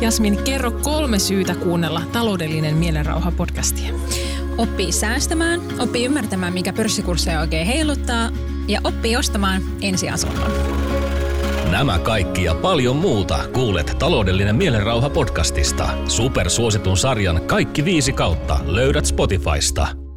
Jasmin, kerro kolme syytä kuunnella taloudellinen mielenrauha podcastia. Oppii säästämään, oppii ymmärtämään, mikä pörssikursseja oikein heiluttaa ja oppii ostamaan ensiasunnon. Nämä kaikki ja paljon muuta kuulet Taloudellinen mielenrauha podcastista. Supersuositun sarjan kaikki viisi kautta löydät Spotifysta.